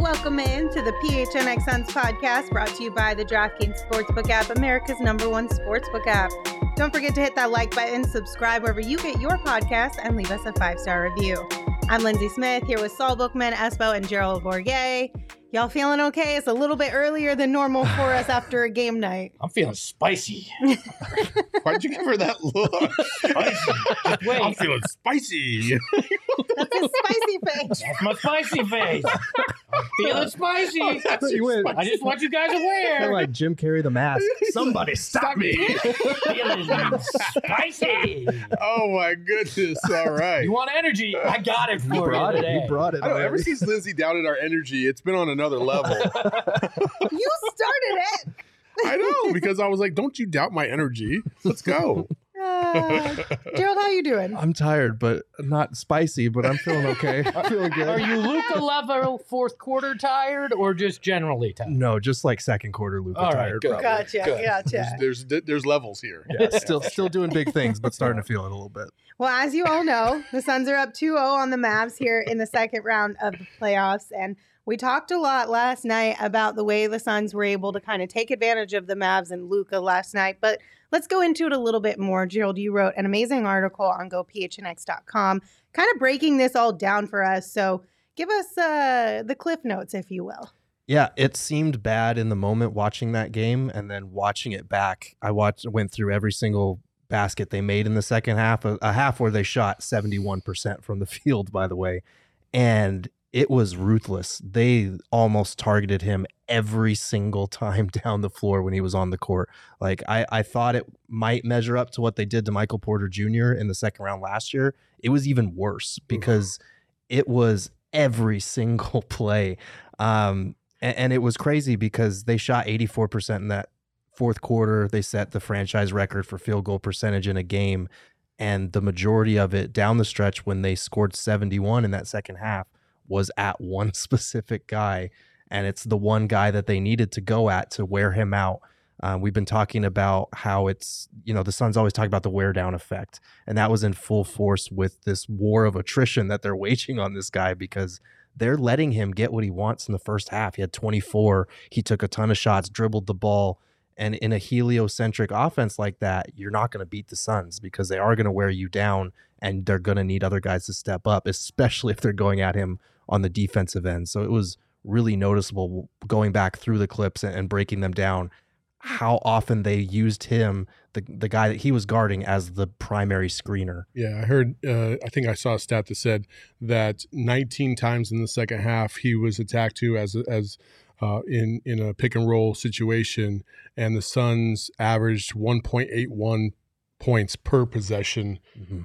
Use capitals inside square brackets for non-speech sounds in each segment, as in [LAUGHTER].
Welcome in to the PHNX Suns podcast brought to you by the DraftKings Sportsbook app, America's number one sportsbook app. Don't forget to hit that like button, subscribe wherever you get your podcast, and leave us a five star review. I'm Lindsey Smith here with Saul Bookman, Espo, and Gerald Bourguet. Y'all feeling okay? It's a little bit earlier than normal for us [SIGHS] after a game night. I'm feeling spicy. [LAUGHS] Why'd you give her that look? Spicy. I'm feeling spicy. That's a spicy face. that's my spicy face. [LAUGHS] I'm feeling spicy. [LAUGHS] You went I just want you guys kind of aware. like Jim Carrey the mask. [LAUGHS] Somebody stop me. [LAUGHS] feeling spicy. oh my goodness! All right. You want energy? I got it for You brought you it. today. You brought it. I know. Ever since Lindsey doubted our energy, it's been on another level. You started it. I know because I was like, "Don't you doubt my energy? Let's go." Uh, [LAUGHS] Gerald, how you doing? I'm tired, but not spicy. But I'm feeling okay. [LAUGHS] I'm feeling good. Are you Luka level fourth quarter tired or just generally tired? No, just like second quarter Luka All right, tired. good. probably. Gotcha, Good. gotcha. There's, there's there's levels here. Yeah, still still doing big things, but starting to feel it a little bit. Well, as you all know, the Suns are up 2 0 on the Mavs here in the second round of the playoffs. And we talked a lot last night about the way the Suns were able to kind of take advantage of the Mavs and Luka last night. But let's go into it a little bit more. Gerald, you wrote an amazing article on gophnx.com, kind of breaking this all down for us. So give us uh, the cliff notes, if you will. Yeah, it seemed bad in the moment watching that game, and then watching it back, I watched went through every single basket they made in the second half, a, a half where they shot seventy one percent from the [LAUGHS] field, by the way, and it was ruthless. They almost targeted him every single time [LAUGHS] down the floor when he was on the court. Like I, I thought it might measure up to what they did to Michael Porter Jr. in the second round last year. It was even worse because it was every [LAUGHS] single play. Um, and, and it was crazy because they shot 84% in that fourth quarter. They set the franchise record for field goal percentage in a game. And the majority of it down the stretch when they scored 71 in that second half was at [LAUGHS] one specific guy. And it's the one guy that they needed to go at to wear him out. Uh, we've been talking about how it's, you know, the Suns always talk about the wear down effect. And that was in full force with this war of attrition that they're [LAUGHS] waging on this guy because they're letting him get what he wants in the first half. He had 24. He took a ton of shots, dribbled the ball. And in a heliocentric offense like that, you're not going to beat the Suns because they are going to wear you down and they're going to need other guys to step up, especially if they're going at him on the defensive end. So it was really noticeable going back through the clips and, breaking them down how often they used him, the, the guy that he was guarding, as the primary screener. Yeah, I heard. Uh, I think I saw a stat that said that 19 times in the second half he was attacked to as as uh, in in a pick and roll situation, and the Suns averaged 1.81 points per possession,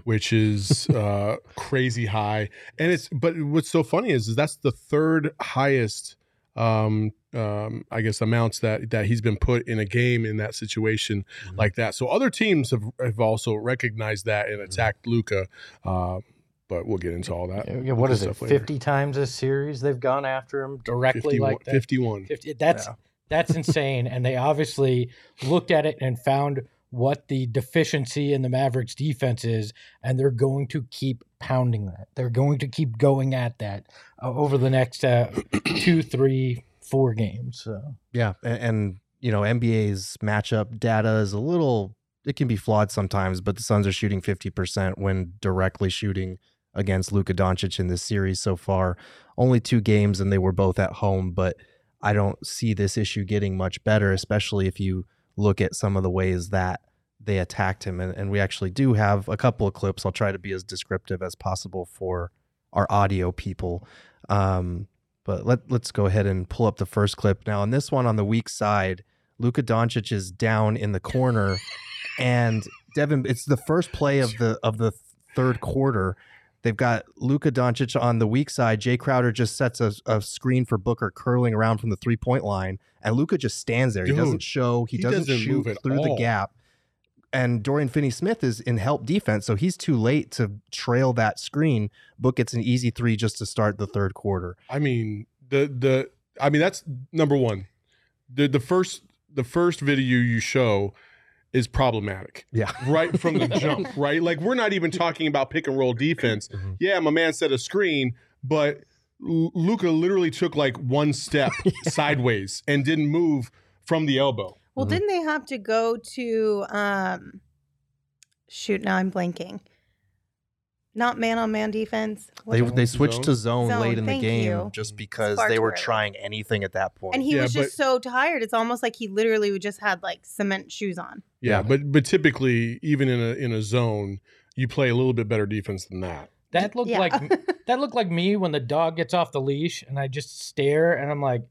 which is [LAUGHS] uh, crazy high. And it's but what's so funny is, is that's the third highest. Um, um, I guess amounts that that he's been put in a game in that situation Mhm. like that. So other teams have, have also recognized that and attacked Luka. Uh, but we'll get into all that. Yeah, what is it? Stuff later. Fifty times a series they've gone after him directly 51, like that. 51. 50 that's Yeah. that's insane and they obviously looked at it and found what the deficiency in the mavericks defense is and they're going to keep pounding that they're going to keep going at that uh, over the next uh, [CLEARS THROAT] two three four games so Yeah, and, and you know NBA's matchup data is a little it can be flawed sometimes, but the Suns are shooting fifty percent when directly shooting against Luka Doncic in this series so far. Only two games, and they were both at home, but I don't see this issue getting much better, especially if you look at some of the ways that they attacked him. And, and we actually do have a couple of clips. I'll try to be as descriptive as possible for our audio people. Um, but let, let's go ahead and pull up the first clip. Now, on this one, on the weak side, Luka Doncic is down in the corner, [LAUGHS] and Devin, it's the first play of the of the third quarter. They've got Luka Doncic on the weak side. Jay Crowder just sets a, a screen for Booker curling around from the three point line, and Luka just stands there. he doesn't show. He, he doesn't, doesn't shoot through the gap. And Dorian Finney-Smith is in help defense, so he's too late to trail that screen. Book gets an easy three just to start the third quarter. I mean, the the I mean that's number one. The the first the first video you show is problematic Yeah. right from the [LAUGHS] jump, right? Like we're not even talking about pick and roll defense. Mhm. Yeah, my man set a screen, but Luka literally took like one step [LAUGHS] sideways and didn't move from the elbow. Well, Mhm. didn't they have to go to um shoot, now I'm blanking. Not man on man defense. What They they switched to zone, Zone, late in the game you. just because Far they were early. trying anything at that point. and he Yeah, was just so tired. It's almost like he literally just had like cement shoes on. Yeah, Yeah. but but typically even in a in a zone, you play a little bit better defense than that. That looked Yeah. like [LAUGHS] that looked like me when the dog gets off the leash and I just stare and I'm like,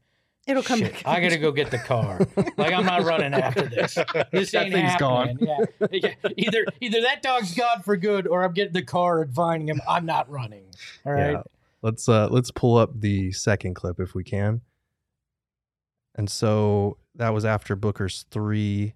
It'll come Shit. I gotta go get the car. like I'm not running after this. [LAUGHS] This That ain't thing's happening. Yeah. Yeah. Either either that dog's gone for good or I'm getting the car and finding him. I'm not running. All right. Yeah. Let's uh let's pull up the second clip if we can. And so that was after Booker's three.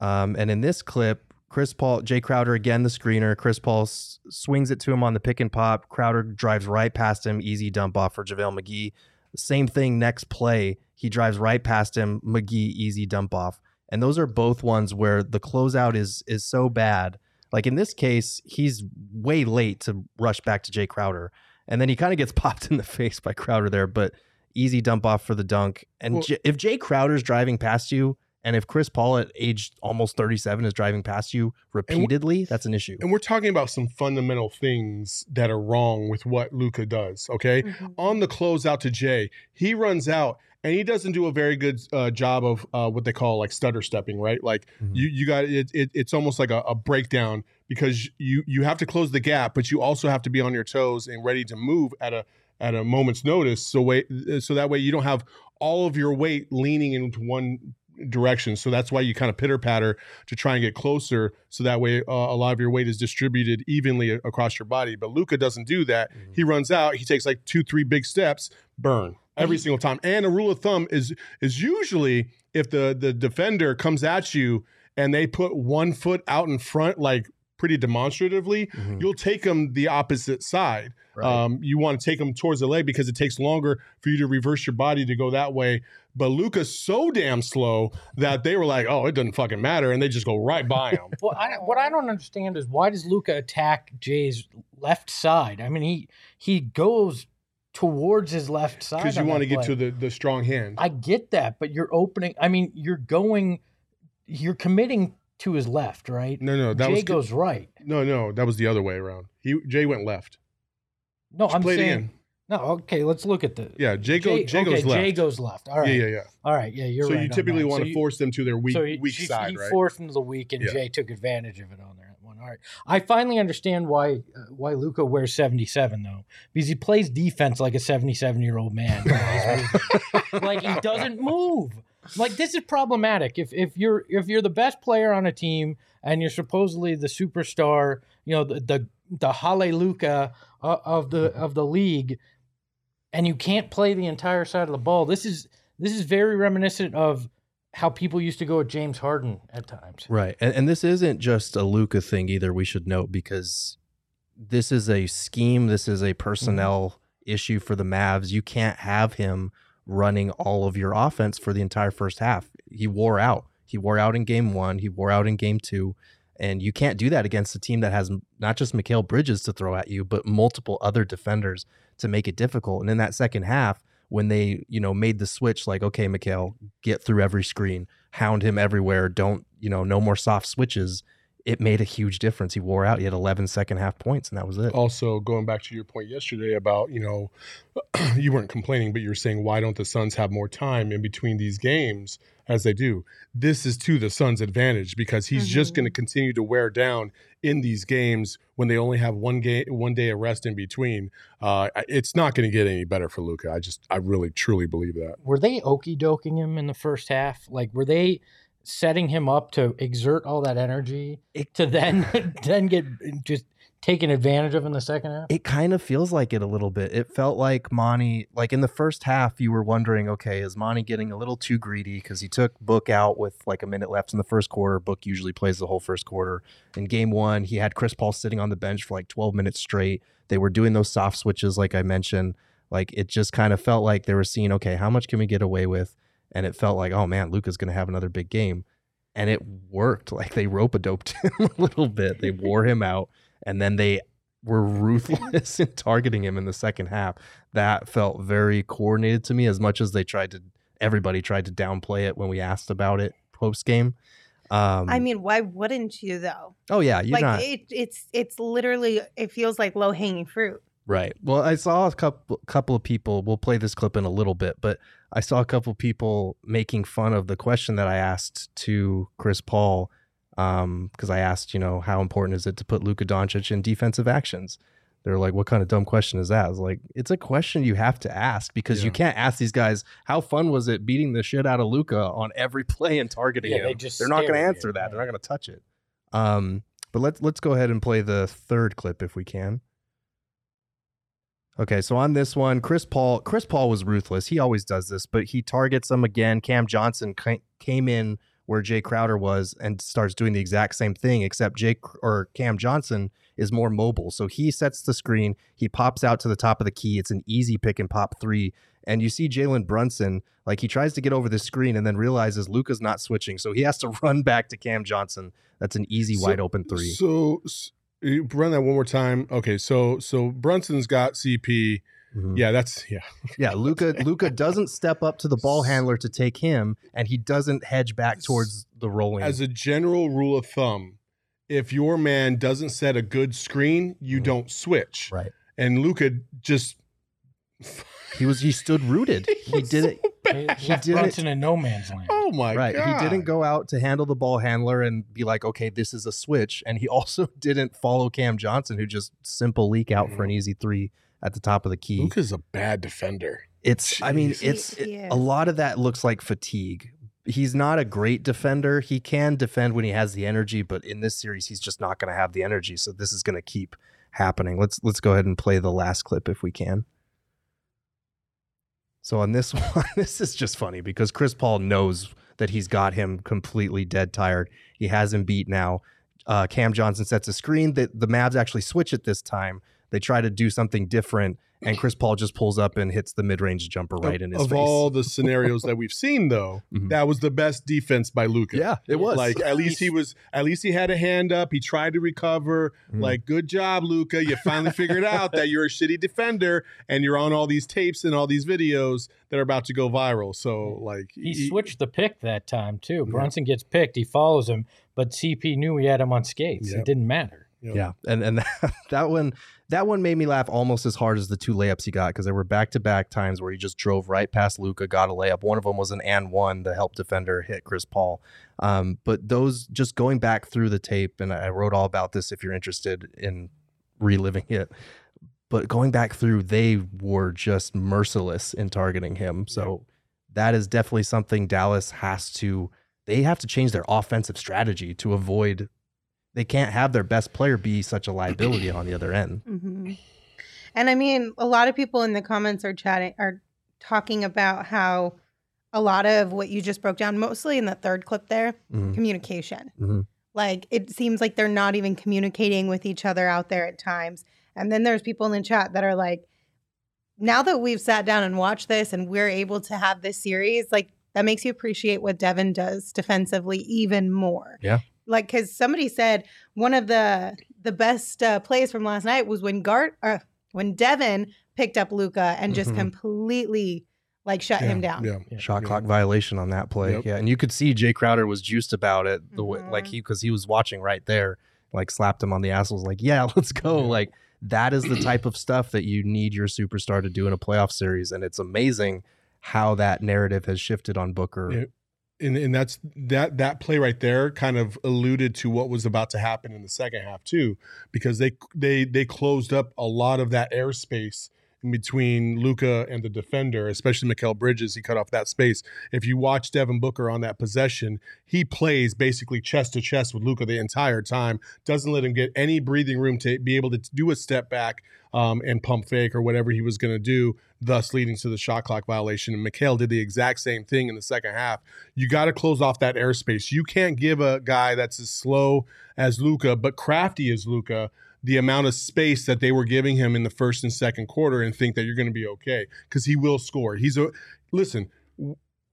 Um, and in this clip, Chris Paul, Jay Crowder again the screener. Chris Paul s- swings it to him on the pick and pop. Crowder drives right past him, easy dump off for JaVale McGee. Same thing next play. He drives right past him, McGee easy dump off. And those are both ones where the closeout is is so bad. Like in this case, he's way late to rush back to Jay Crowder. And then he kind of gets [LAUGHS] popped in the face by Crowder there, but easy dump off for the dunk. And Well- J- if Jay Crowder's driving past you, and if Chris Paul at age almost 37 is driving past you repeatedly, that's an issue. And we're talking about some fundamental things that are wrong with what Luka does, okay? Mhm. on the closeout to Jay, he runs out and he doesn't do a very good uh, job of uh, what they call like stutter stepping, right? Like Mhm. you you got it, it. It's almost like a, a breakdown because you you have to close the gap, but you also have to be on your toes and ready to move at a at a moment's notice. So way so that way you don't have all of your weight leaning into one direction. So that's why you kind of pitter patter to try and get closer. So that way uh, a lot of your weight is distributed evenly across your body. But Luka doesn't do that. Mhm. He runs out. He takes like two, three big steps, burn every single time. And a rule of thumb is is usually if the the defender comes at you and they put one foot out in front, like pretty demonstratively, Mhm. you'll take them the opposite side. Right. Um, you want to take them towards the leg because it takes longer for you to reverse your body to go that way. But Luka's so damn slow that they were like, "Oh, it doesn't fucking matter," and they just go right by him. [LAUGHS] Well, I, what I don't understand is why does Luka attack Jay's left side? I mean, he he goes towards his left side Because you want to get to the the strong hand. I get that, but you're opening. I mean, you're going. You're committing to his left, right? no, no, that Jay was goes right. no, no, that was the other way around. He Jay went left. No, I'm Play it saying. No, okay. Let's look at the. Yeah, Jay, go, Jay, okay, goes left. Jay goes left. All right. Yeah, yeah, yeah. All right. Yeah, you're so right. you typically want So to you- force them to their weak so he, weak she- side, he right? forced him to the weak, and Yeah. Jay took advantage of it on that one. All right, I finally understand why uh, why Luka wears seventy seven though, because he plays defense like a seventy seven year old man. [LAUGHS] like he doesn't move. Like this is problematic. If if you're if you're the best player on a team and you're supposedly the superstar, you know the the, the hallelujah uh, of the of the league, and you can't play the entire side of the ball. This is this is very reminiscent of how people used to go at James Harden at times. Right. And, and this isn't just a Luka thing either, we should note, because this is a scheme, this is a personnel mm-hmm. issue for the Mavs. You can't have him running all of your offense for the entire first half. He wore out. He wore out in game one, he wore out in game two. And you can't do that against a team that has not just Mikal Bridges to throw at you, but multiple other defenders to make it difficult. And in that second half, when they, you know, made the switch, like, okay, Mikal, get through every screen, hound him everywhere, don't, you know, no more soft switches. It made a huge difference. He wore out. He had 11 second half points, and that was it. also going back to your point yesterday about you know [CLEARS THROAT] you weren't complaining but you were saying why don't the suns have more time in between these games as they do this is to the suns advantage because he's just Mhm. going to continue to wear down in these games when they only have one game one day of rest in between uh, it's not going to get any better for Luka. i just i really truly believe that Were they okey doking him in the first half? Like, were they setting him up to exert all that energy It- to then [LAUGHS] then get just taken advantage of in the second half? It kind of feels like it a little bit. It felt like Monty, like in the first half, you were wondering, okay, is Monty getting a little too greedy because he took Book out with like a minute left in the first quarter. Book usually plays the whole first quarter. In game one, he had Chris Paul sitting on the bench for like 12 minutes straight. They were doing those soft switches, like I mentioned. Like it just kind of felt like they were seeing, okay, how much can we get away with? And it felt like, oh man, Luka's going to have another big game. and it worked. [LAUGHS] Like they rope a doped [LAUGHS] him a little bit. They [LAUGHS] wore him out, and then they were ruthless in targeting him in the second half. That felt very coordinated to me. As much as they tried to, everybody tried to downplay it when we asked about it post game. Um, I mean, why wouldn't you though? oh yeah, you're like not it, it's it's literally it feels like low hanging fruit. Right. Well, I saw a couple couple of people. We'll play this clip in a little bit, but I saw a couple of people making fun of the question that I asked to Chris Paul, because I asked, you know, how important is it to put Luka Doncic in defensive actions? They're like, "What kind of dumb question is that?" I was like, "It's a question you have to ask because you can't ask these guys how fun was it beating the shit out of Luka on every [LAUGHS] play and targeting Yeah, him. they just They're not going to answer you, that. They're not going to touch it." Um, but let's let's go ahead and play the third clip if we can. Okay, so on this one, Chris Paul, Chris Paul was ruthless. He always does this, but he targets them again. Cam Johnson came in where Jay Crowder was and starts doing the exact same thing, except Jake or Cam Johnson is more mobile. So he sets the screen, he pops out to the top of the key. It's an easy pick and pop three. And you see Jalen Brunson, like he tries to get over the screen and then realizes Luka's not switching. So he has to [LAUGHS] run back to Cam Johnson. That's an easy So- wide open three. So, run that one more time. Okay, so so Brunson's got CP. Mhm. Yeah, that's yeah. [LAUGHS] Yeah, Luka Luka doesn't step up to the ball handler to take him, and he doesn't hedge back towards the rolling. As a general rule of thumb, if your man doesn't set a good screen, you Mhm. don't switch. Right. And Luka just he was he stood rooted. [LAUGHS] He was did it. So He [LAUGHS] did it- Brunson in no man's land. Oh my right. god. He didn't go out to handle the ball handler and be like, okay, this is a switch. And he [LAUGHS] also didn't follow Cam Johnson, who just simple leak out for an mm-hmm. easy three at the top of the key. Luka's a bad defender. It's I mean, it's He- he a lot of that looks like fatigue. He's not a great defender. He can defend when he has the energy, but in this series he's just not going to have the energy. So this is going to keep happening. Let's let's go ahead and play the last clip if we can. So on this [LAUGHS] one, this is just funny because Chris Paul knows that he's got him completely dead tired. He has him beat now. Uh, Cam Johnson sets a screen that the Mavs actually switch it this time. They try to do something different, and Chris Paul just pulls up and hits the mid-range jumper right of, in his of face. Of all the [LAUGHS] scenarios that we've seen, though, Mhm. that was the best defense by Luka. yeah, it was Like at least he was at least he had a hand up. He tried to recover. Mhm. Like, good job, Luka. You finally figured out that you're a shitty defender and you're on all these tapes and all these videos that are about to go viral. So like He switched the pick that time too. Brunson gets picked. He follows him, but CP knew he had him on skates. Yep. It didn't matter. you know, Yeah, and and [LAUGHS] that one that one made me laugh almost as hard as the two layups he got because there were back to back times where he just drove right past Luka, got a layup. One of them was an and one, the help defender hit Chris Paul. Um, but those just going back through the tape, and I wrote all about this if you're interested in reliving it. But going back through, they were just merciless in targeting him. So that is definitely something Dallas has to. They have to change their offensive strategy to avoid they can't have their best player be such a liability on the other end. hmm And I mean, a lot of people in the comments are chatting, are talking about how a lot of what you just broke down, mostly in the third clip there, Mhm. communication. Mhm. Like it seems like they're not even communicating with each other out there at times. And then there's people in the chat that are like, now that we've sat down and watched this and we're able to have this series, like that makes you appreciate what Devin does defensively even more. Yeah. Like, because somebody said one of the the best uh, plays from last night was when Gart, uh, when Devin picked up Luka and just Mhm. completely like shut yeah, him down. Yeah. Yeah. Shot Yeah. clock violation on that play. Yep. Yeah, and you could see Jay Crowder was juiced about it the way, like Mhm. he because he was watching right there, like slapped him on the ass. Was like, yeah, [LAUGHS] let's go. Yeah. Like that is the type of stuff that you need your superstar to do in a playoff series, and it's amazing how that narrative has shifted on Booker. And and that's that that play right there kind of alluded to what was about to happen in the second half too because they they they closed up a lot of that airspace between Luka and the defender, especially Mikal Bridges. He cut off that space. If you watch Devin Booker on that possession, he plays basically chest to chest with Luka the entire time. Doesn't let him get any breathing room to be able to do a step back um, and pump fake or whatever he was going to do, thus leading to the shot clock violation. And Mikal did the exact same thing in the second half. You got to close off that airspace. You can't give a guy that's as slow as Luka, but crafty as Luka, the amount of space that they were giving him in the first and second quarter and think that you're going to be okay because he will score. He's a listen.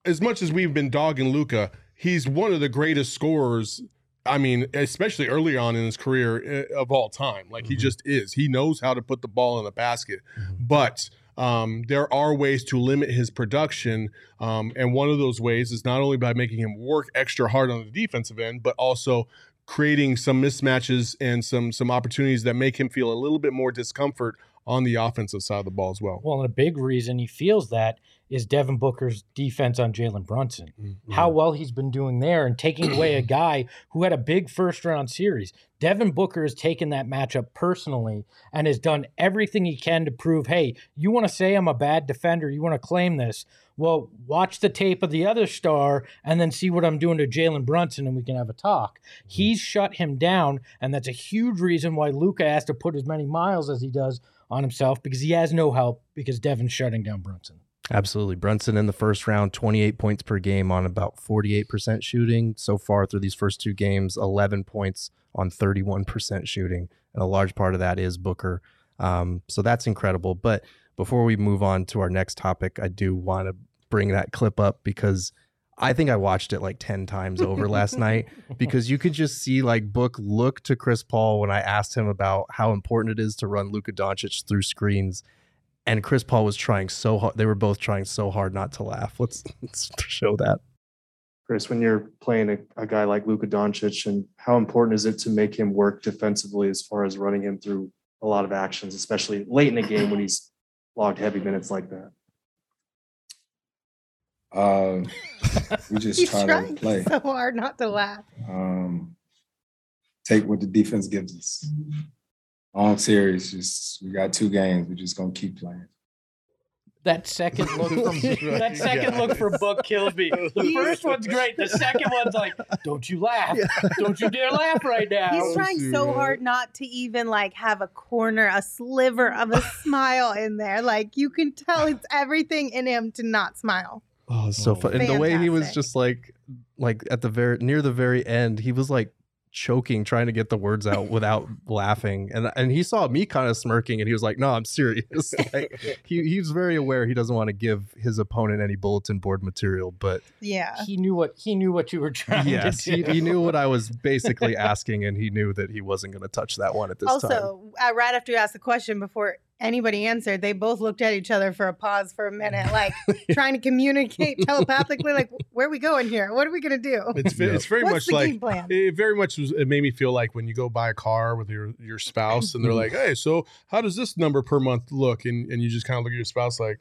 As much as we've been dogging Luka, he's one of the greatest scorers. I mean, especially early on in his career uh, of all time. Like he Mhm. just is. He knows how to put the ball in the basket. Mhm. But um, there are ways to limit his production. Um, and one of those ways is not only by making him work extra hard on the defensive end, but also creating some mismatches and some some opportunities that make him feel a little bit more discomfort on the offensive side of the ball as well. Well, and a big reason he feels that is Devin Booker's defense on Jalen Brunson. Mm-hmm. How well he's been doing there and taking away a [CLEARS THROAT] guy who had a big first round series. Devin Booker has taken that matchup personally and has done everything he can to prove hey, you want to say I'm a bad defender, you want to claim this. Well, watch the tape of the other star and then see what I'm doing to Jalen Brunson and we can have a talk. He's shut him down, and that's a huge reason why Luka has to put as many miles as he does on himself because he has no help because Devin's shutting down Brunson. Absolutely. Brunson in the first round, 28 points per game on about 48% shooting. So far through these first two games, 11 points on 31% shooting. And a large part of that is Booker. Um, so that's incredible. But before we move on to our next topic, I do want to bring that clip up because I think I watched it like 10 times over last [LAUGHS] night because you could just see like Book look to Chris Paul when I asked him about how important it is to run Luka Doncic through screens and Chris Paul was trying so hard. They were both trying so hard not to laugh. Let's, [LAUGHS] let's show that. Chris, when you're playing a, a guy like Luka Doncic, and how important is it to make him work defensively as far as running him through a lot of actions, especially late in the game when he's logged heavy minutes like that? Um, we [LAUGHS] just try to play. so hard not to laugh. Um, take what the defense gives us. Long series, just we got two games. We're just gonna keep playing. That second look from [LAUGHS] that second look from Book kills me. [LAUGHS] The first one's great. The second one's like, "Don't you laugh! Don't you dare laugh right now!" He's trying so hard not to even like have a corner, a sliver of a smile in there. Like you can tell it's everything in him to not smile. Oh, it's so fun. And the way he was just like, like at the very near the very end, he was like choking, trying to get the words out [LAUGHS] without laughing. And and he saw me kind of smirking, and he was like, "No, I'm serious." [LAUGHS] like he he's very aware he doesn't want to give his opponent any bulletin board material, but Yeah. He knew what he knew what you were trying yes, to he, do. he knew what I was basically [LAUGHS] asking, and he knew that he wasn't going to touch that one at this time. Also, uh, right after you asked the question, before anybody answered, they both looked at each other for a pause for a minute, [LAUGHS] like trying to communicate telepathically, like, where are we going here? What are we going to do? It's ve- Yeah. it's very What's much the like game plan? it very much was it made me feel like when you go buy a car with your your spouse and they're like hey so how does this number per month look and and you just kind of look at your spouse like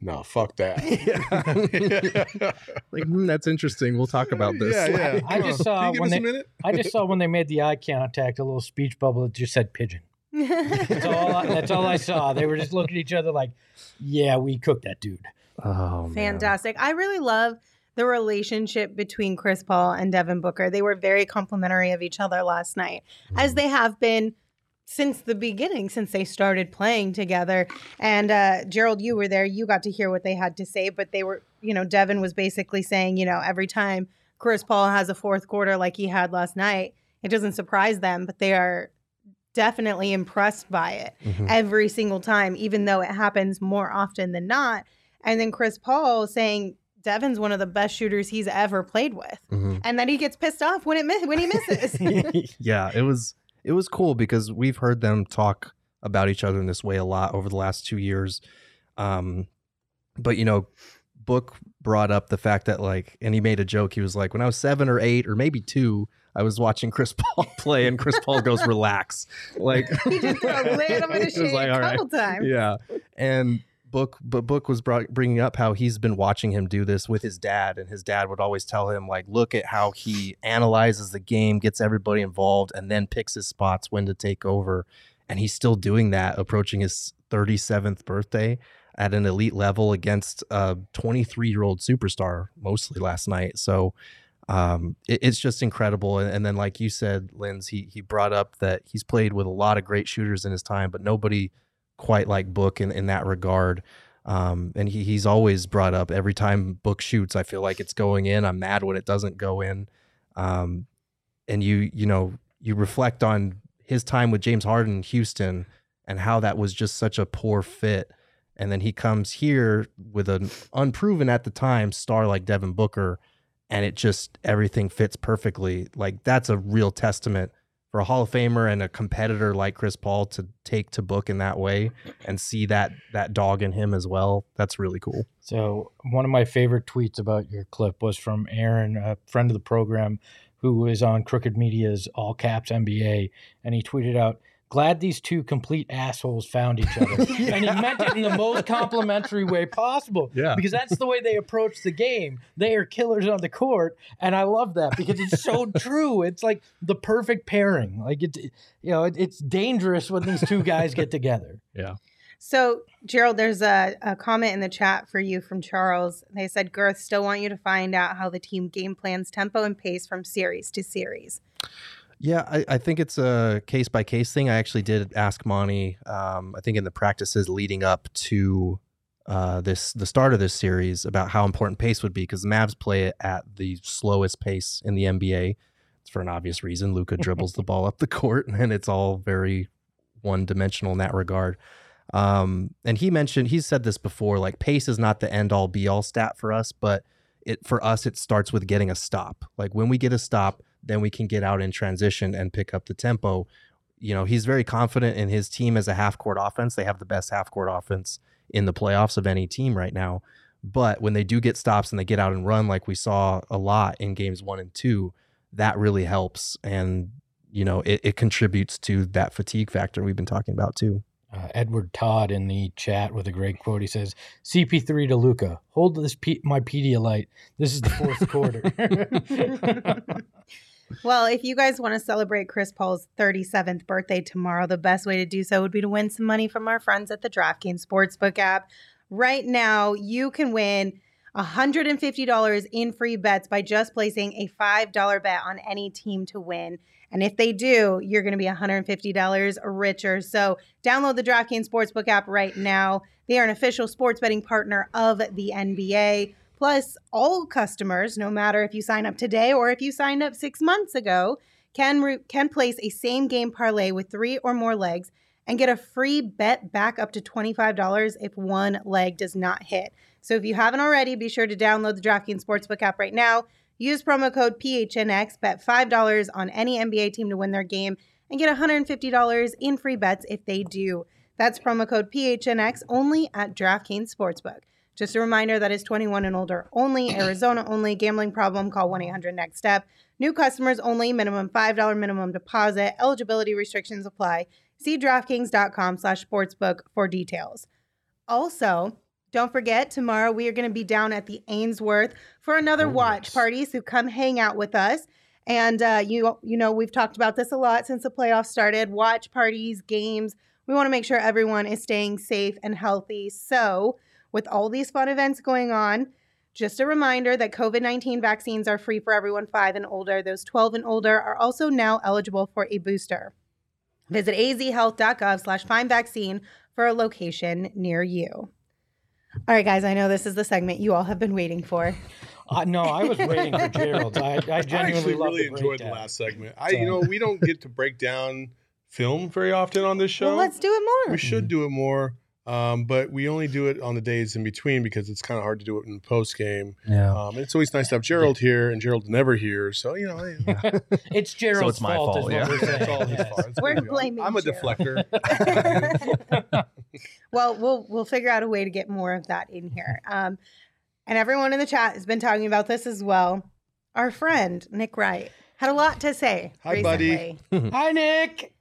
no fuck that [LAUGHS] [LAUGHS] like hmm, that's interesting. We'll talk about this. yeah yeah I Come just saw Can you give when us a they- minute I just saw when they made the eye contact, a little speech bubble that just said pigeon. That's all. I, that's all I saw. They were just looking at each other like, "Yeah, we cooked that dude." Oh, man. Fantastic. I really love the relationship between Chris Paul and Devin Booker. They were very complimentary of each other last night, as they have been since the beginning, since they started playing together. And uh, Gerald, you were there. You got to hear what they had to say, but they were, you know, Devin was basically saying, you know, every time Chris Paul has a fourth quarter like he had last night, it doesn't surprise them, but they are definitely impressed by it Mhm. every single time, even though it happens more often than not. And then Chris Paul saying Devin's one of the best shooters he's ever played with, Mhm. and then he gets pissed off when it when he misses. [LAUGHS] yeah, it was it was cool because we've heard them talk about each other in this way a lot over the last two years. Um, but you know, Book brought up the fact that like, and he made a joke. He was like, when I was seven or eight or maybe two, I was watching Chris [LAUGHS] Paul play, and Chris Paul goes, "Relax." Like [LAUGHS] he just threw a little bit He shade like, a "All right." couple times. yeah and book but book was brought, bringing up how he's been watching him do this with his dad and his dad would always tell him like look at how he analyzes the game gets everybody involved and then picks his spots when to take over and he's still doing that approaching his 37th birthday at an elite level against a 23 year old superstar mostly last night so um, it- it's just incredible. And, and then, like you said, Linz, he he brought up that he's played with a lot of great shooters in his time, but nobody quite like Book in, in that regard. Um, and he, he's always brought up every time Book shoots, I feel like it's going in. I'm mad when it doesn't go in. Um, and you you know you reflect on his time with James Harden in Houston and how that was just such a poor fit. And then he comes here with an unproven at the time star like Devin Booker and it just everything fits perfectly. Like that's a real testament for a Hall of Famer and a competitor like Chris Paul to take to book in that way and see that that dog in him as well. That's really cool. So one of my favorite tweets about your clip was from Aaron, a friend of the program, who is on Crooked Media's All Caps NBA, and he tweeted out, "Glad these two complete assholes found each other," [LAUGHS] and he meant it in the most complimentary way possible. Yeah. because that's the way they approach the game. They are killers on the court, and I love that because it's so [LAUGHS] true. It's like the perfect pairing. Like it's you know it, it's dangerous when these two guys get together. [LAUGHS] Yeah. So, Gerald, there's a, a comment in the chat for you from Charles. They said, Girth, still want you to find out how the team game plans tempo and pace from series to series. Yeah, I, I think it's a case by case thing. I actually did ask Monty. Um, I think in the practices leading up to uh, this the start of this series about how important pace would be because the Mavs play it at the slowest pace in the NBA. It's for an obvious reason. Luka dribbles the ball up the court, [LAUGHS] and it's all very one dimensional in that regard. Um, and he mentioned he said this before. Like pace is not the end all be all stat for us, but it for us it starts with getting a stop. Like when we get a stop, then we can get out in transition and pick up the tempo. You know, he's very confident in his team as a half court offense. They have the best half court offense in the playoffs of any team right now. But when they do get stops and they get out and run, like we saw a lot in games one and two, that really helps. And, you know, it, it contributes to that fatigue factor we've been talking about too. Uh, Edward Todd in the chat with a great quote. He says, "CP3 to Luka, hold this P- my Pedialyte. This is the fourth quarter." [LAUGHS] [LAUGHS] Well, if you guys want to celebrate Chris Paul's 37th birthday tomorrow, the best way to do so would be to win some money from our friends at the DraftKings Sportsbook app. Right now, you can win $150 in free bets by just placing a $5 bet on any team to win. And if they do, you're going to be $150 richer. So download the DraftKings Sportsbook app right now. They are an official sports betting partner of the NBA. Plus, all customers, no matter if you sign up today or if you signed up six months ago, can re- can place a same game parlay with three or more legs and get a free bet back up to $25 if one leg does not hit. So if you haven't already, be sure to download the DraftKings Sportsbook app right now. Use promo code PHNX, bet $5 on any NBA team to win their game, and get $150 in free bets if they do. That's promo code PHNX only at DraftKings Sportsbook. Just a reminder that is 21 and older only, Arizona only. Gambling problem, call 1 800 NEXT STEP. New customers only, minimum $5 minimum deposit. Eligibility restrictions apply. See DraftKings.com slash sportsbook for details. Also, don't forget, tomorrow we are going to be down at the Ainsworth for another Oh, watch yes. party. So come hang out with us. And uh, you, you know, we've talked about this a lot since the playoffs started. Watch parties, games. We want to make sure everyone is staying safe and healthy. So, with all these fun events going on, just a reminder that COVID 19 vaccines are free for everyone five and older. Those 12 and older are also now eligible for a booster. Visit azhealth.gov slash find vaccine for a location near you. All right, guys, I know this is the segment you all have been waiting for. uh, no, I was waiting for Gerald's. I, I [LAUGHS] I genuinely actually really the enjoyed the last segment. I, you know, we don't get to break down film very often on this show. Well, let's do it more. We should do it more, um, but we only do it on the days in between because it's kind of hard to do it in post game. Yeah. Um, it's always nice to have Gerald here, and Gerald's never here, so you know. [LAUGHS] I- It's Gerald's it's my fault, fault, is yeah. we're. [LAUGHS] It's all his yes. fault. It's We're crazy. I'm- blaming I'm a deflector. [LAUGHS] well, we'll we'll figure out a way to get more of that in here. Um, and everyone in the chat has been talking about this as well. Our friend Nick Wright had a lot to say Hi, buddy. Hi, Nick.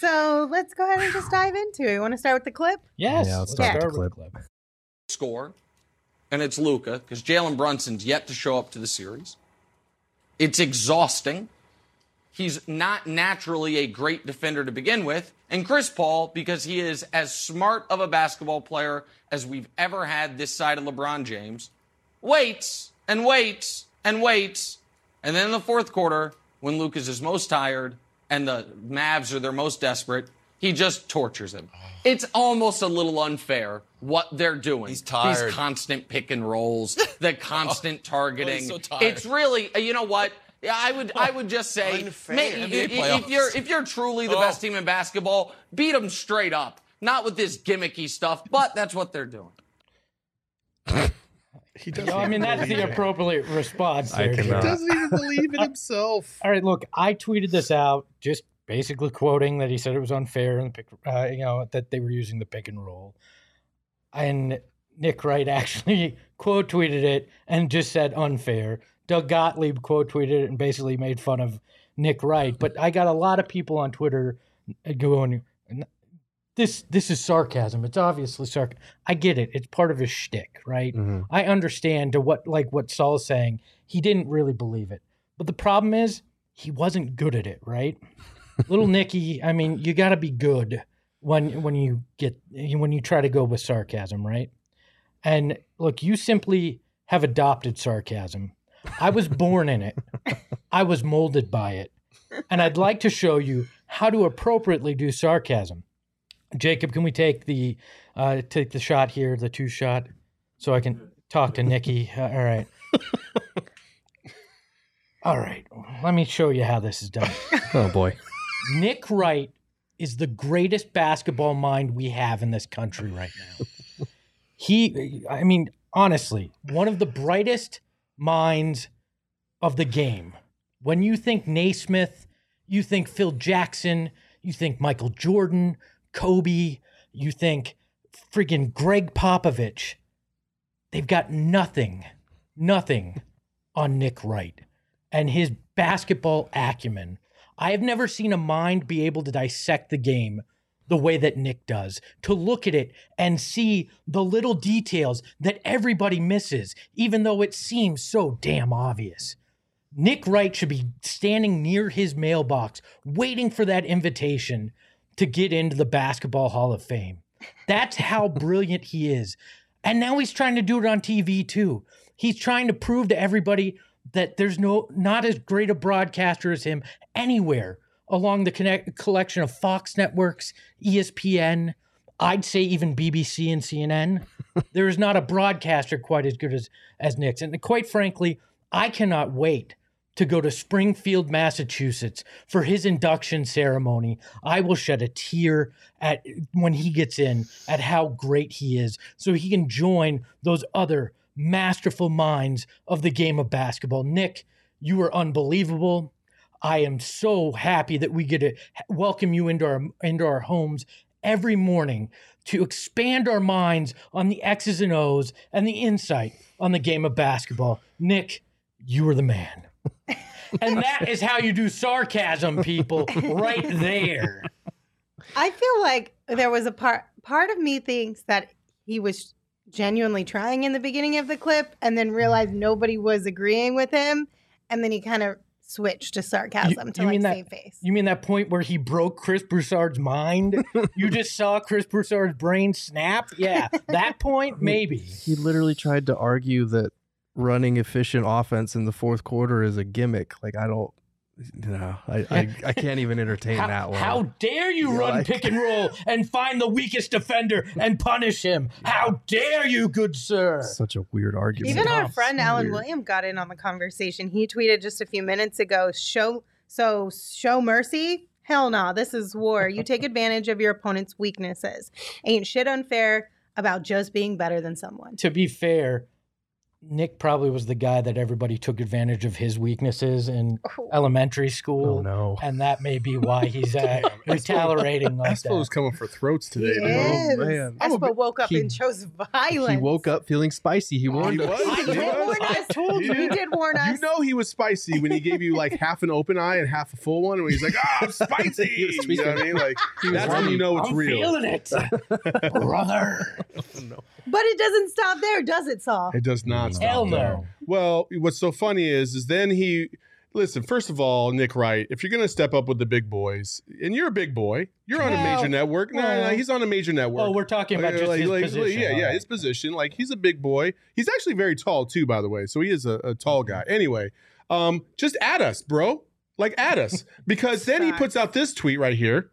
So let's go ahead and just dive into it. You want to start with the clip? Yes. Yeah, let's start with the clip. score, and it's Luka because Jalen Brunson's yet to show up to the series. It's exhausting. He's not naturally a great defender to begin with, and Chris Paul because he is as smart of a basketball player as we've ever had this side of LeBron James. Waits and waits and waits, and then in the fourth quarter, when Luka's is most tired and the Mavs are their most desperate, he just tortures him. It's almost a little unfair what they're doing. He's tired. These constant pick and rolls, the [LAUGHS] constant targeting. so tired. It's really, uh, you know what? Yeah, I would, I would just say, Unfair. ma- NBA if, if you're if you're truly the Oh. best team in basketball, beat them straight up, not with this gimmicky stuff. But that's what they're doing. [LAUGHS] He No, I mean that's the appropriate response. I cannot. He doesn't even believe in [LAUGHS] himself. All right, look, I tweeted this out, just basically quoting that he said it was unfair and pick, uh, you know that they were using the pick and roll, and Nick Wright [LAUGHS] actually quote tweeted it and just said unfair. Doug Gottlieb quote tweeted it and basically made fun of Nick Wright, but I got a lot of people on Twitter going, "This this is sarcasm. It's obviously sarcasm." I get it. It's part of his shtick, right? Mhm. I understand to what like what Saul's saying. He didn't really believe it. But the problem is he wasn't good at it, right? Little [LAUGHS] Nicky, I mean, you got to be good when when you get when you try to go with sarcasm, right? And look, you simply have adopted sarcasm. I was born in it. [LAUGHS] I was molded by it. And I'd like to show you how to appropriately do sarcasm. Jacob, can we take the uh, take the shot here, the two shot, so I can talk to Nikki? [LAUGHS] Uh, all right. All right. Let me show you how this is done. [LAUGHS] Oh boy. Nick Wright is the greatest basketball mind we have in this country right now. He, I mean, honestly, one of the brightest minds of the game. When you think Naismith, you think Phil Jackson, you think Michael Jordan, Kobe, you think freaking Gregg Popovich. They've got nothing, nothing on Nick Wright and his basketball acumen. I have never seen a mind be able to dissect the game the way that Nick does, to look at it and see the little details that everybody misses, even though it seems so damn obvious. Nick Wright should be standing near his mailbox, waiting for that invitation to get into the Basketball Hall of Fame. That's how [LAUGHS] brilliant he is. And now he's trying to do it on TV too. He's trying to prove to everybody that there's no not as great a broadcaster as him anywhere along the connect, collection of Fox networks, ESPN, I'd say even BBC and CNN. [LAUGHS] there is not a broadcaster quite as good as as Nick's. And quite frankly, I cannot wait to go to Springfield, Massachusetts for his induction ceremony. I will shed a tear at when he gets in at how great he is so he can join those other masterful minds of the game of basketball. Nick, you are unbelievable. I am so happy that we get to welcome you into our into our homes every morning to expand our minds on the X's and O's and the insight on the game of basketball. Nick, you are the man. And that is how you do sarcasm, people, right there. I feel like there was a part part of me thinks that he was genuinely trying in the beginning of the clip and then realized nobody was agreeing with him and then he kind of switched to sarcasm to you like mean that- save face. You mean that point where he broke Chris Broussard's mind? you [LAUGHS] just saw Chris Broussard's brain snap? Yeah, that point, maybe. He literally tried to argue that running efficient offense in the fourth quarter is a gimmick. Like I don't no, I [LAUGHS] I, I can't even entertain How, that one. how dare you You're run like- pick and [LAUGHS] roll and find the weakest defender and punish him? How dare you, good sir? Such a weird argument. Even our Oh, friend so Alan weird. William got in on the conversation. He tweeted just a few minutes ago, show so show mercy. Hell no, this is war. You take [LAUGHS] advantage of your opponent's weaknesses. Ain't shit unfair about just being better than someone. To be fair, Nick probably was the guy that everybody took advantage of his weaknesses in Oh. elementary school. oh no. And that may be why [LAUGHS] he's uh, retaliating like Espo was coming for throats today. man. Yes. man. I'm a Espo woke up he- and chose violence. He woke up feeling spicy. He warned he us. was. I He did was. warn [LAUGHS] us. I told You you. did warn us. You know he was spicy when he gave you like half an open eye and half a full one, and he's like, "Ah, I'm spicy." [LAUGHS] He was you know what I mean? Like that's when you know it's I'm real. feeling it, brother. no. But it doesn't stop there, does it, Saul? It does not stop. Hell no. Well, what's so funny is, is then he. Listen, first of all, Nick Wright, if you're going to step up with the big boys, and you're a big boy, you're on a Well, major network. No, no, well. he's on a major network. Oh, we're talking about Like- just like- his like- position. Yeah, yeah, his position. Like he's a big boy. He's actually very tall too, by the way. So he is a, a tall guy. Anyway, um, just add us, bro. Like add us, [LAUGHS] because then he puts out this tweet right here,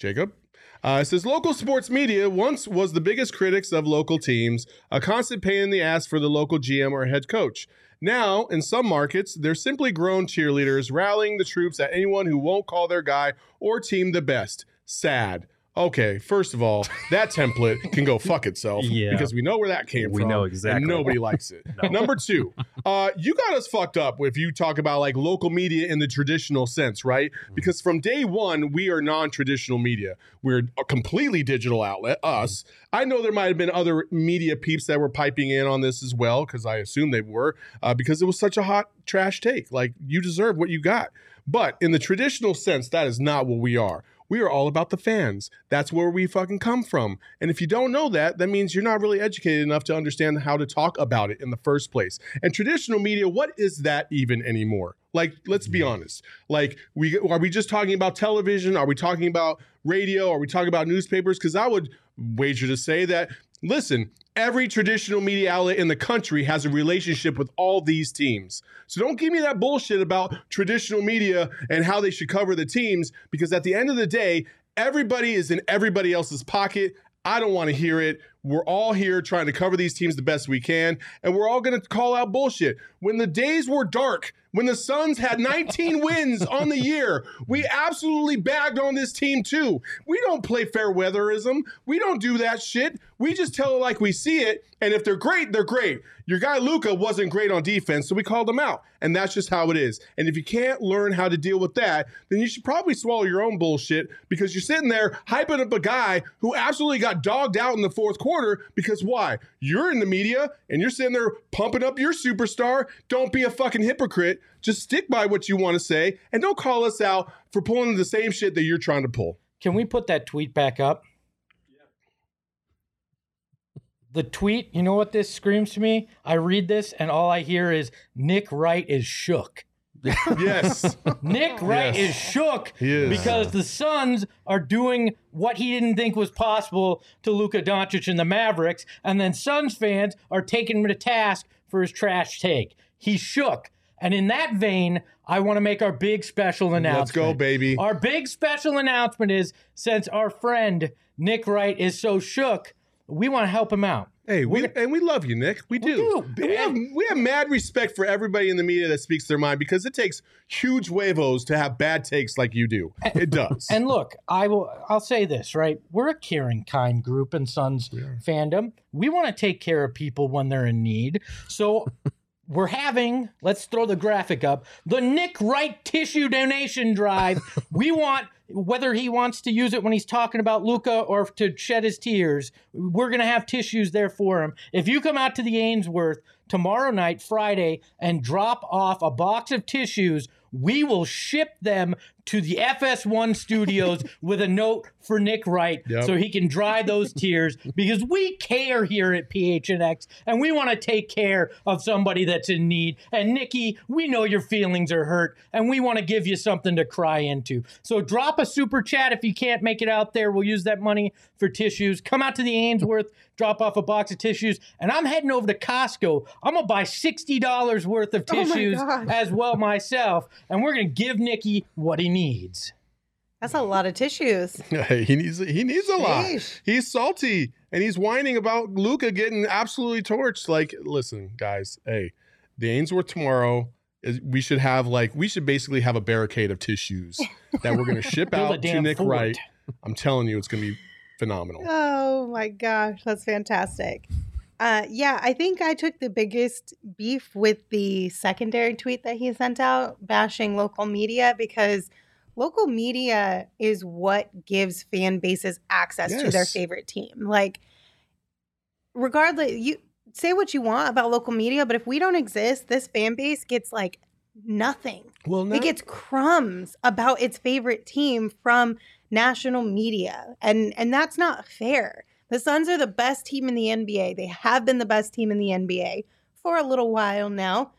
Jacob. Uh, it says local sports media once was the biggest critics of local teams, a constant pain in the ass for the local GM or head coach. Now, in some markets, they're simply grown cheerleaders rallying the troops at anyone who won't call their guy or team the best. Sad. Okay, first of all, that template can go fuck itself [LAUGHS] Yeah. because we know where that came We from. We know exactly. And nobody likes it. [LAUGHS] Number two, uh, you got us fucked up if you talk about like local media in the traditional sense, right? Mm-hmm. Because from day one, we are non-traditional media. We're a completely digital outlet. Us. I know there might have been other media peeps that were piping in on this as well, because I assume they were, uh, because it was such a hot trash take. Like you deserve what you got. But in the traditional sense, that is not what we are. We are all about the fans. That's where we fucking come from. And if you don't know that, that means you're not really educated enough to understand how to talk about it in the first place. And traditional media, what is that even anymore? Like, let's be mm-hmm. honest. Like, we are we just talking about television? Are we talking about radio? Are we talking about newspapers? Because I would wager to say that, listen, every traditional media outlet in the country has a relationship with all these teams. So don't give me that bullshit about traditional media and how they should cover the teams because at the end of the day, everybody is in everybody else's pocket. I don't want to hear it. We're all here trying to cover these teams the best we can, and we're all going to call out bullshit. When the days were dark, when the Suns had [LAUGHS] 19 wins on the year, we absolutely bagged on this team too. We don't play fair weatherism. We don't do that shit. We just tell it like we see it, and if they're great, they're great. Your guy Luka wasn't great on defense, so we called him out, and that's just how it is. And if you can't learn how to deal with that, then you should probably swallow your own bullshit because you're sitting there hyping up a guy who absolutely got dogged out in the fourth quarter because why? You're in the media and you're sitting there pumping up your superstar. Don't be a fucking hypocrite. Just stick by what you want to say and don't call us out for pulling the same shit that you're trying to pull. Can we put that tweet back up? The tweet, you know what this screams to me? I read this and all I hear is Nick Wright is shook. Yes. [LAUGHS] Nick Wright Yes. is shook is. because the Suns are doing what he didn't think was possible to Luka Doncic and the Mavericks, and then Suns fans are taking him to task for his trash take. He's shook. And in that vein, I want to make our big special announcement. Let's go, baby. Our big special announcement is since our friend Nick Wright is so shook, we want to help him out. Hey, we and we love you, Nick. We do. do. We have we have mad respect for everybody in the media that speaks their mind because it takes huge huevos to have bad takes like you do. It does. [LAUGHS] And look, I will I'll say this, right? We're a caring, kind group in Suns fandom. We want to take care of people when they're in need. So we're having, let's throw the graphic up, the Nick Wright tissue donation drive. [LAUGHS] we want whether he wants to use it when he's talking about Luka or to shed his tears, we're going to have tissues there for him. If you come out to the Ainsworth tomorrow night, Friday, and drop off a box of tissues, we will ship them to the FS1 studios [LAUGHS] with a note for Nick Wright Yep. so he can dry those tears because we care here at PHNX and we want to take care of somebody that's in need. And Nikki, we know your feelings are hurt and we want to give you something to cry into. So drop a super chat if you can't make it out there. We'll use that money for tissues. Come out to the Ainsworth, drop off a box of tissues, and I'm heading over to Costco. I'm gonna buy $60 worth of Oh tissues gosh. as well myself, and we're gonna give Nikki what he needs. That's a lot of tissues. [LAUGHS] Hey, he needs he needs a lot. He's salty and he's whining about Luka getting absolutely torched. Like, listen, guys, hey, the Ainsworth tomorrow is we should have like we should basically have a barricade of tissues [LAUGHS] that we're gonna ship out to Nick fort. Wright. I'm telling you, it's gonna be phenomenal. Oh my gosh, that's fantastic. Uh, yeah, I think I took the biggest beef with the secondary tweet that he sent out bashing local media because local media is what gives fan bases access to their favorite team. Like, regardless, you say what you want about local media, but if we don't exist, this fan base gets like nothing. Well, It gets crumbs about its favorite team from national media. And and that's not fair. The Suns are the best team in the NBA. They have been the best team in the NBA for a little while now,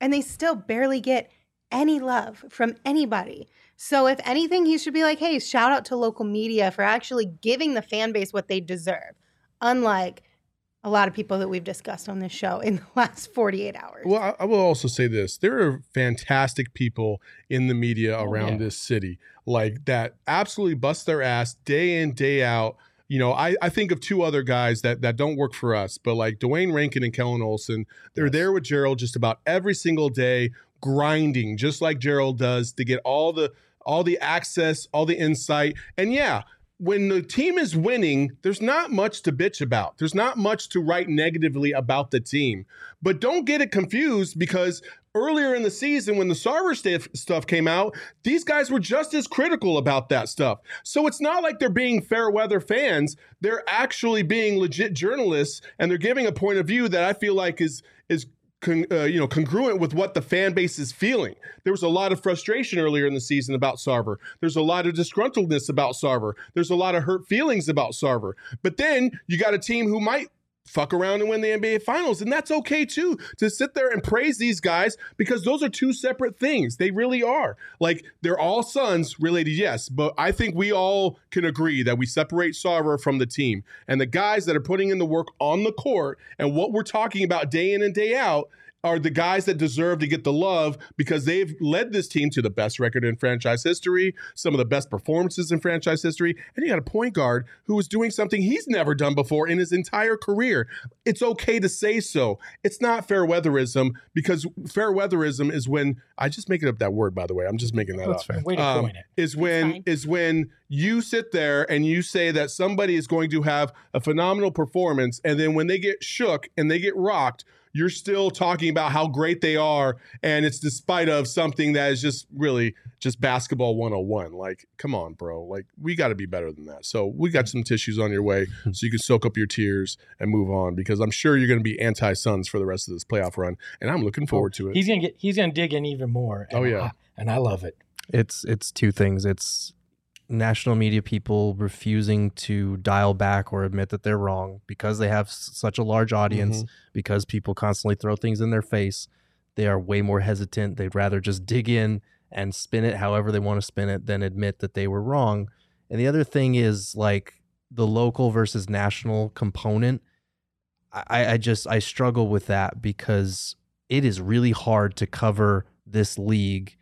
and they still barely get any love from anybody. So if anything, he should be like, "Hey, shout out to local media for actually giving the fan base what they deserve." Unlike a lot of people that we've discussed on this show in [LAUGHS] the last 48 hours. Well, I, I will also say this: there are fantastic people in the media oh, around yeah. this city, like that, absolutely bust their ass day in day out. You know, I, I think of two other guys that that don't work for us, but like Duane Rankin and Kellan Olson, they're Yes. there with Gerald just about every single day, grinding just like Gerald does to get all the all the access, all the insight, and yeah. when the team is winning, there's not much to bitch about. There's not much to write negatively about the team. But don't get it confused because earlier in the season, when the Sarver stuff, stuff came out, these guys were just as critical about that stuff. So it's not like they're being fair weather fans. They're actually being legit journalists and they're giving a point of view that I feel like is is con, uh, you know congruent with what the fan base is feeling. There was a lot of frustration earlier in the season about Sarver. There's a lot of disgruntledness about Sarver. There's a lot of hurt feelings about Sarver. But then you got a team who might fuck around and win the NBA finals and that's okay too to sit there and praise these guys because those are two separate things. They really are. Like they're all Suns related yes but I think we all can agree that we separate Sarver from the team and the guys that are putting in the work on the court and what we're talking about day in and day out are the guys that deserve to get the love because they've led this team to the best record in franchise history, some of the best performances in franchise history, and you got a point guard who is doing something he's never done before in his entire career. It's okay to say so. It's not fair weatherism because fair weatherism is when I just making up that word by the way. I'm just making that That's up fair. Way to um, coin it. is when fine. is when you sit there and you say that somebody is going to have a phenomenal performance and then when they get shook and they get rocked you're still talking about how great they are and it's despite of something that is just really just basketball 101 like come on bro like we got to be better than that so we got some tissues on your way [LAUGHS] so you can soak up your tears and move on because i'm sure you're going to be anti-suns for the rest of this playoff run and i'm looking forward to it He's gonna get. He's gonna dig in even more. Oh, yeah. I- and I love it. It's it's two things. It's national media people refusing to dial back or admit that they're wrong because they have s- such a large audience mm-hmm. because people constantly throw things in their face. They are way more hesitant. They'd rather just dig in and spin it however they want to spin it than admit that they were wrong. And the other thing is like the local versus national component. I, I just I struggle with that because it is really hard to cover this league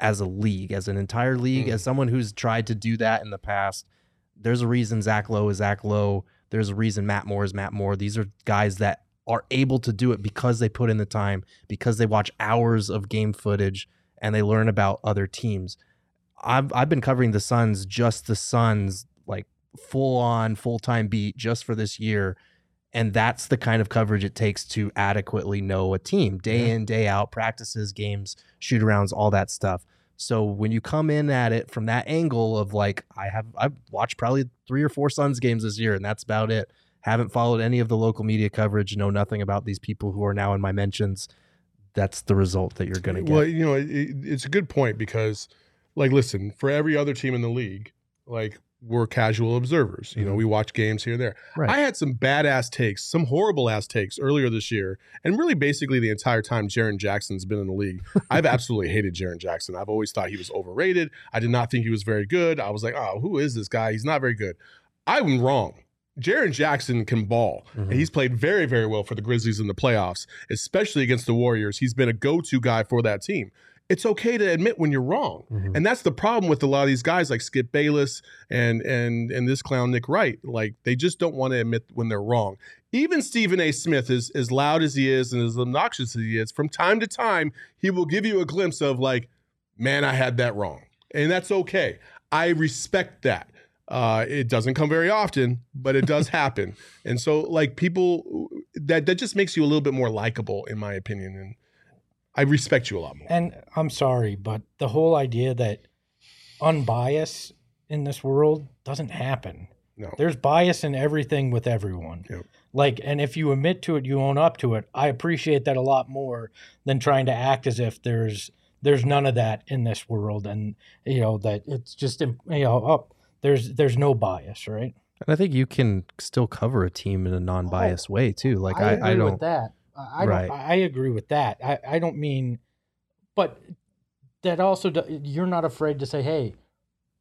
as a league, as an entire league, Mm. as someone who's tried to do that in the past. There's a reason Zach Lowe is Zach Lowe. There's a reason Matt Moore is Matt Moore. These are guys that are able to do it because they put in the time, because they watch hours of game footage and they learn about other teams. I've I've been covering the Suns, just the Suns, like full on, full time beat just for this year. And that's the kind of coverage it takes to adequately know a team day Yeah. in, day out, practices, games, shoot arounds, all that stuff. So when you come in at it from that angle of like, I have I've watched probably three or four Suns games this year, and that's about it. Haven't followed any of the local media coverage, know nothing about these people who are now in my mentions. That's the result that you're gonna get. Well, you know, it- it's a good point because, like, listen, for every other team in the league, like we're casual observers. You know, Mhm. we watch games here and there. Right. I had some badass takes, some horrible ass takes earlier this year, and really basically the entire time Jaren Jackson's been in the league. [LAUGHS] I've absolutely hated Jaren Jackson. I've always thought he was overrated. I did not think he was very good. I was like, oh, who is this guy? He's not very good. I'm wrong. Jaren Jackson can ball. Mhm. And he's played very, very well for the Grizzlies in the playoffs, especially against the Warriors. He's been a go to guy for that team. It's okay to admit when you're wrong. Mhm. And that's the problem with a lot of these guys like Skip Bayless and and and this clown Nick Wright. Like they just don't want to admit when they're wrong. Even Stephen A. Smith is as loud as he is and as obnoxious as he is, from time to time, he will give you a glimpse of like, man, I had that wrong. And that's okay. I respect that. Uh, it doesn't come very often, but it does [LAUGHS] happen. And so like people that that just makes you a little bit more likable, in my opinion. And I respect you a lot more. And I'm sorry, but the whole idea that unbiased in this world doesn't happen. No. There's bias in everything with everyone. Yep. Like, and if you admit to it, you own up to it. I appreciate that a lot more than trying to act as if there's there's none of that in this world, and you know that it's just you know up there's there's no bias, right? And I think you can still cover a team in a non-biased oh, way too. Like I, I, agree don't. with that. I, I Right. don't. I agree with that. I, I don't mean, but that also you're not afraid to say, "Hey,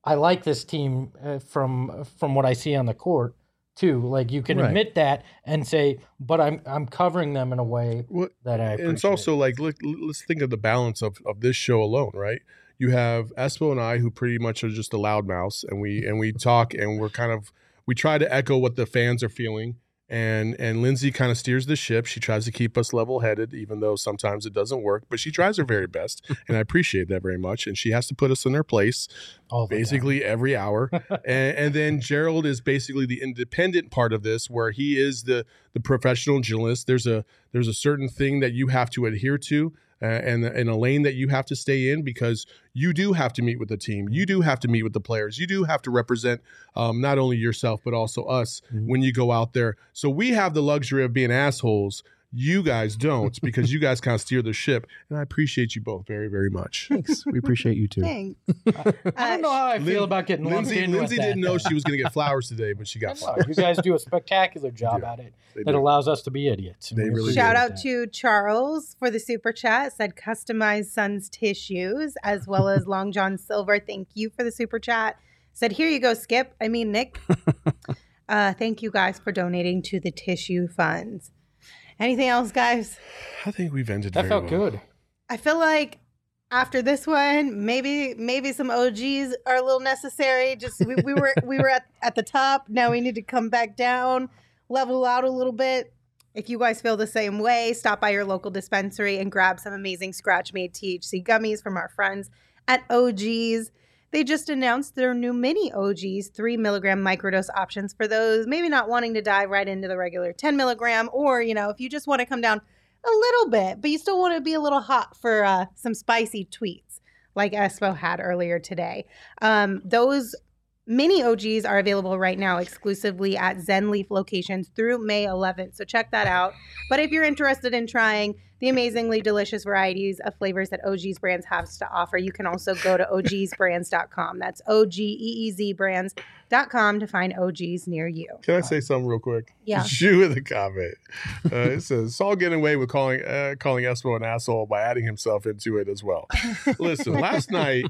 I like this team uh, from from what I see on the court." Too, like you can Right. admit that and say, "But I'm I'm covering them in a way What that I." and it's also like look, let's think of the balance of, of this show alone right you have espo and i who pretty much are just a loudmouths and we and we talk and we're kind of we try to echo what the fans are feeling and and Lindsey kind of steers the ship. She tries to keep us level headed, even though sometimes it doesn't work. But she tries her very best, [LAUGHS] and I appreciate that very much. And she has to put us in our place oh All time. basically every hour. [LAUGHS] and, and then Gerald is basically the independent part of this, where he is the the professional journalist. There's a there's a certain thing that you have to adhere to. Uh, and and a lane that you have to stay in because you do have to meet with the team. You do have to meet with the players. You do have to represent um, not only yourself but also us Mhm. when you go out there. So we have the luxury of being assholes. You guys don't [LAUGHS] because you guys kind of steer the ship, and I appreciate you both very very much. Thanks. We appreciate you too. Thanks. [LAUGHS] I don't know how I feel about getting lumped Lindsey, in with Lindsey that, didn't know she was going to get [LAUGHS] flowers today, but she got flowers. you guys do a spectacular job Yeah, at it. They That do. allows us to be idiots. They really Shout do. out that. to Charles for the super chat. Said customized Sun's tissues, as well as Long John Silver. Thank you for the super chat. Said here you go, Skip. I mean Nick. uh, thank you guys for donating to the tissue funds. Anything else, guys? I think we've ended. That very felt well. good. I feel like after this one, maybe maybe some OGeez are a little necessary. Just we, we were we were at, at the top. Now we need to come back down, level out a little bit. If you guys feel the same way, stop by your local dispensary and grab some amazing scratch made THC gummies from our friends at OGeez. They just announced their new mini OGeez, three milligram microdose options for those maybe not wanting to dive right into the regular 10 milligram, or, you know, if you just want to come down a little bit, but you still want to be a little hot for uh, some spicy tweets like Espo had earlier today. Um, those mini OGeez are available right now exclusively at Zen Leaf locations through May 11th. So check that out. But if you're interested in trying the amazingly delicious varieties of flavors that OGeez Brands has to offer, you can also go to ogeezbrands.com. That's O G E E Z brands.com to find OGeez near you. Can I say something real quick? Yeah. [LAUGHS] Shoe in the comment. Uh, it says Saul getting away with calling uh, calling Espo an asshole by adding himself into it as well. [LAUGHS] Listen, last night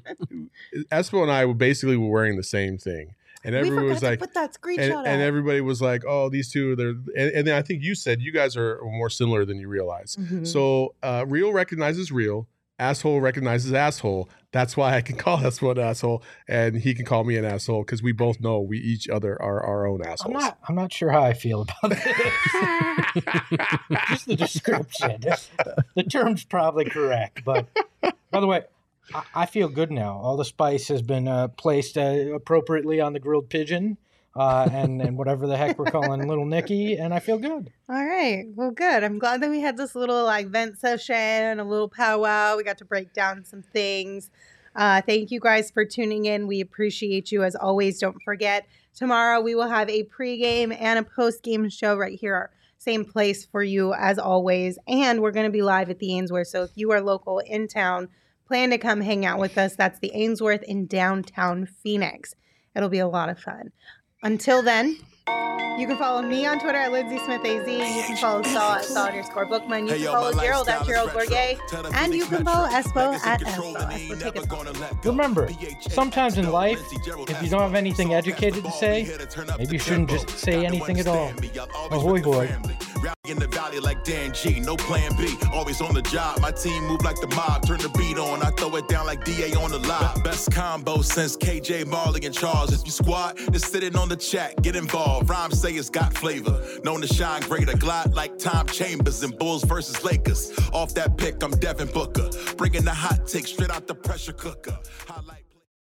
Espo and I were basically were wearing the same thing, and we everyone was like, put that screenshot and, and everybody was like, "Oh, these two, they're," and, and then I think you said you guys are more similar than you realize. Mhm. So, uh, real recognizes real. Asshole recognizes asshole. That's why I can call [LAUGHS] Espo an asshole, and he can call me an asshole because we both know we each other are our own I'm assholes. not. I'm not sure how I feel about this. [LAUGHS] Just the description. [LAUGHS] the term's probably correct, but by the way, I, feel good now. All the spice has been uh, placed uh, appropriately on the grilled pigeon, uh, and and whatever the heck we're calling Little Nicky, and I feel good. All right. Well, good. I'm glad that we had this little like vent session, a little powwow. We got to break down some things. Uh, thank you guys for tuning in. We appreciate you as always. Don't forget, tomorrow we will have a pregame and a postgame show right here, same place for you as always. And we're going to be live at the Ainsworth. So if you are local in town, plan to come hang out with us. That's the Ainsworth in downtown Phoenix. It'll be a lot of fun. Until then, you can follow me on Twitter at Lindsey Smith AZ. You can follow Saul at Saul underscore Bookman. You can follow Gerald at Gerald Bourguet. And you can follow Espo at Espo. Espo, take us home. Remember, sometimes in life, if you don't have anything educated to say, maybe you shouldn't just say anything at all. Ahoy, hoy. Rally in the valley like Dan G, no plan B. Always on the job. My team move like the mob. Turn the beat on. I throw it down like DA on the live. Best combo since KJ Majerle and Charles. If you squat, just sitting on the chat. Get involved. Rhymes say it's got flavor. Known to shine greater. Glide like Tom Chambers in Bulls versus Lakers. Off that pick, I'm Devin Booker. Bringing the hot take straight out the pressure cooker. Highlight-